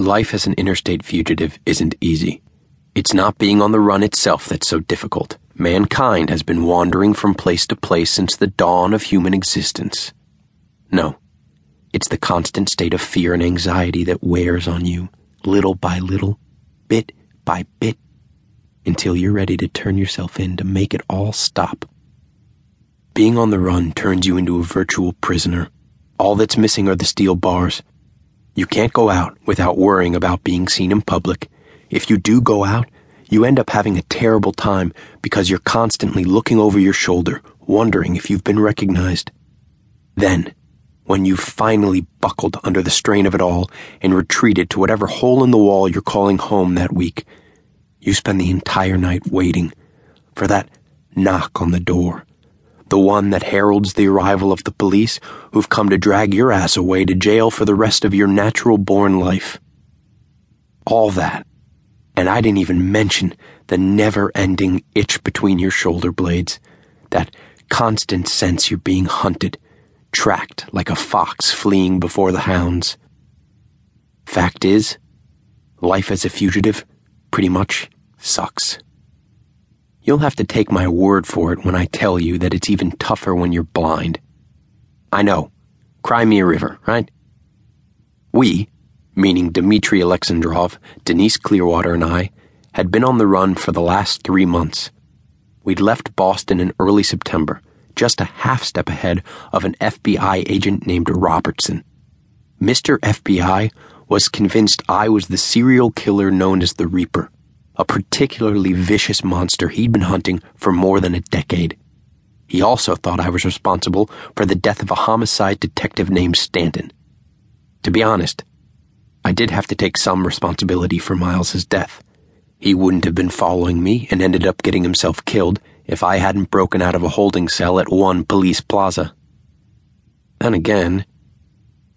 Life as an interstate fugitive isn't easy. It's not being on the run itself that's so difficult. Mankind has been wandering from place to place since the dawn of human existence. No, it's the constant state of fear and anxiety that wears on you, little by little, bit by bit, until you're ready to turn yourself in to make it all stop. Being on the run turns you into a virtual prisoner. All that's missing are the steel bars you can't go out without worrying about being seen in public. If you do go out, you end up having a terrible time because you're constantly looking over your shoulder, wondering if you've been recognized. Then, when you've finally buckled under the strain of it all and retreated to whatever hole in the wall you're calling home that week, you spend the entire night waiting for that knock on the door the one that heralds the arrival of the police who've come to drag your ass away to jail for the rest of your natural born life. All that. And I didn't even mention the never ending itch between your shoulder blades, that constant sense you're being hunted, tracked like a fox fleeing before the hounds. Fact is, life as a fugitive pretty much sucks. You'll have to take my word for it when I tell you that it's even tougher when you're blind. I know. Cry me a river, right? We, meaning Dmitri Alexandrov, Denise Clearwater, and I, had been on the run for the last three months. We'd left Boston in early September, just a half step ahead of an FBI agent named Robertson. Mr. FBI was convinced I was the serial killer known as the Reaper a particularly vicious monster he'd been hunting for more than a decade. He also thought I was responsible for the death of a homicide detective named Stanton. To be honest, I did have to take some responsibility for Miles's death. He wouldn't have been following me and ended up getting himself killed if I hadn't broken out of a holding cell at one police plaza. Then again,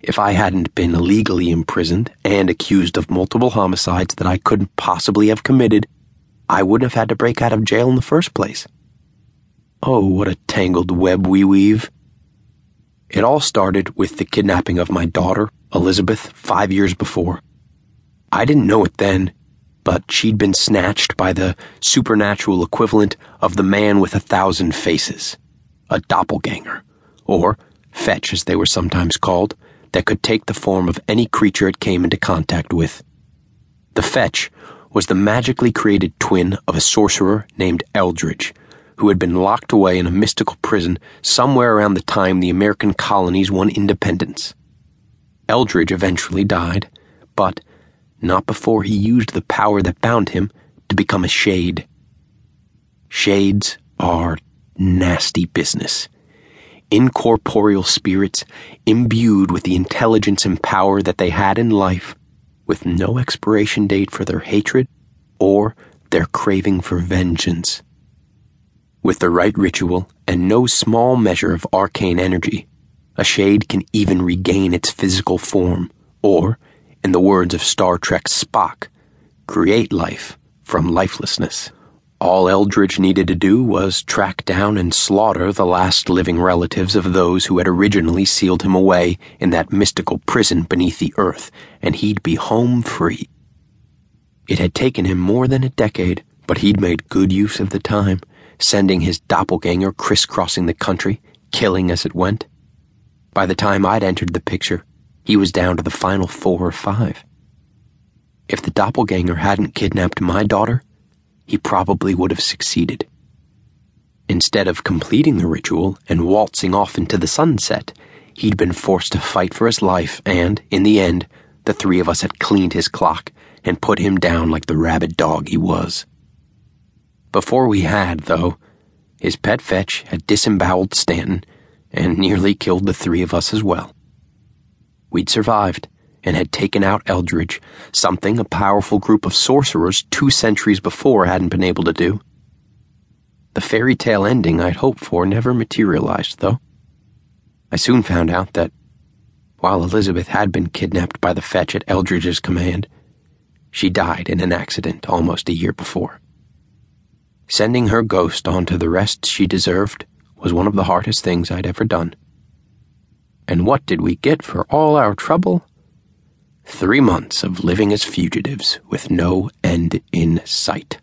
if I hadn't been illegally imprisoned and accused of multiple homicides that I couldn't possibly have committed, I wouldn't have had to break out of jail in the first place. Oh, what a tangled web we weave. It all started with the kidnapping of my daughter, Elizabeth, five years before. I didn't know it then, but she'd been snatched by the supernatural equivalent of the man with a thousand faces, a doppelganger, or fetch as they were sometimes called that could take the form of any creature it came into contact with. The fetch was the magically created twin of a sorcerer named Eldridge, who had been locked away in a mystical prison somewhere around the time the American colonies won independence. Eldridge eventually died, but not before he used the power that bound him to become a shade. Shades are nasty business incorporeal spirits imbued with the intelligence and power that they had in life, with no expiration date for their hatred or their craving for vengeance. With the right ritual and no small measure of arcane energy, a shade can even regain its physical form, or, in the words of Star Trek's Spock, create life from lifelessness. All Eldridge needed to do was track down and slaughter the last living relatives of those who had originally sealed him away in that mystical prison beneath the earth, and he'd be home free. It had taken him more than a decade, but he'd made good use of the time, sending his doppelganger crisscrossing the country, killing as it went. By the time I'd entered the picture, he was down to the final four or five. If the doppelganger hadn't kidnapped my daughter, he probably would have succeeded. Instead of completing the ritual and waltzing off into the sunset, he'd been forced to fight for his life, and, in the end, the three of us had cleaned his clock and put him down like the rabid dog he was. Before we had, though, his pet fetch had disemboweled Stanton and nearly killed the three of us as well. We'd survived and had taken out Eldridge, something a powerful group of sorcerers two centuries before hadn't been able to do. The fairy tale ending I'd hoped for never materialized, though. I soon found out that, while Elizabeth had been kidnapped by the fetch at Eldridge's command, she died in an accident almost a year before. Sending her ghost on to the rest she deserved was one of the hardest things I'd ever done. And what did we get for all our trouble? Three months of living as fugitives with no end in sight.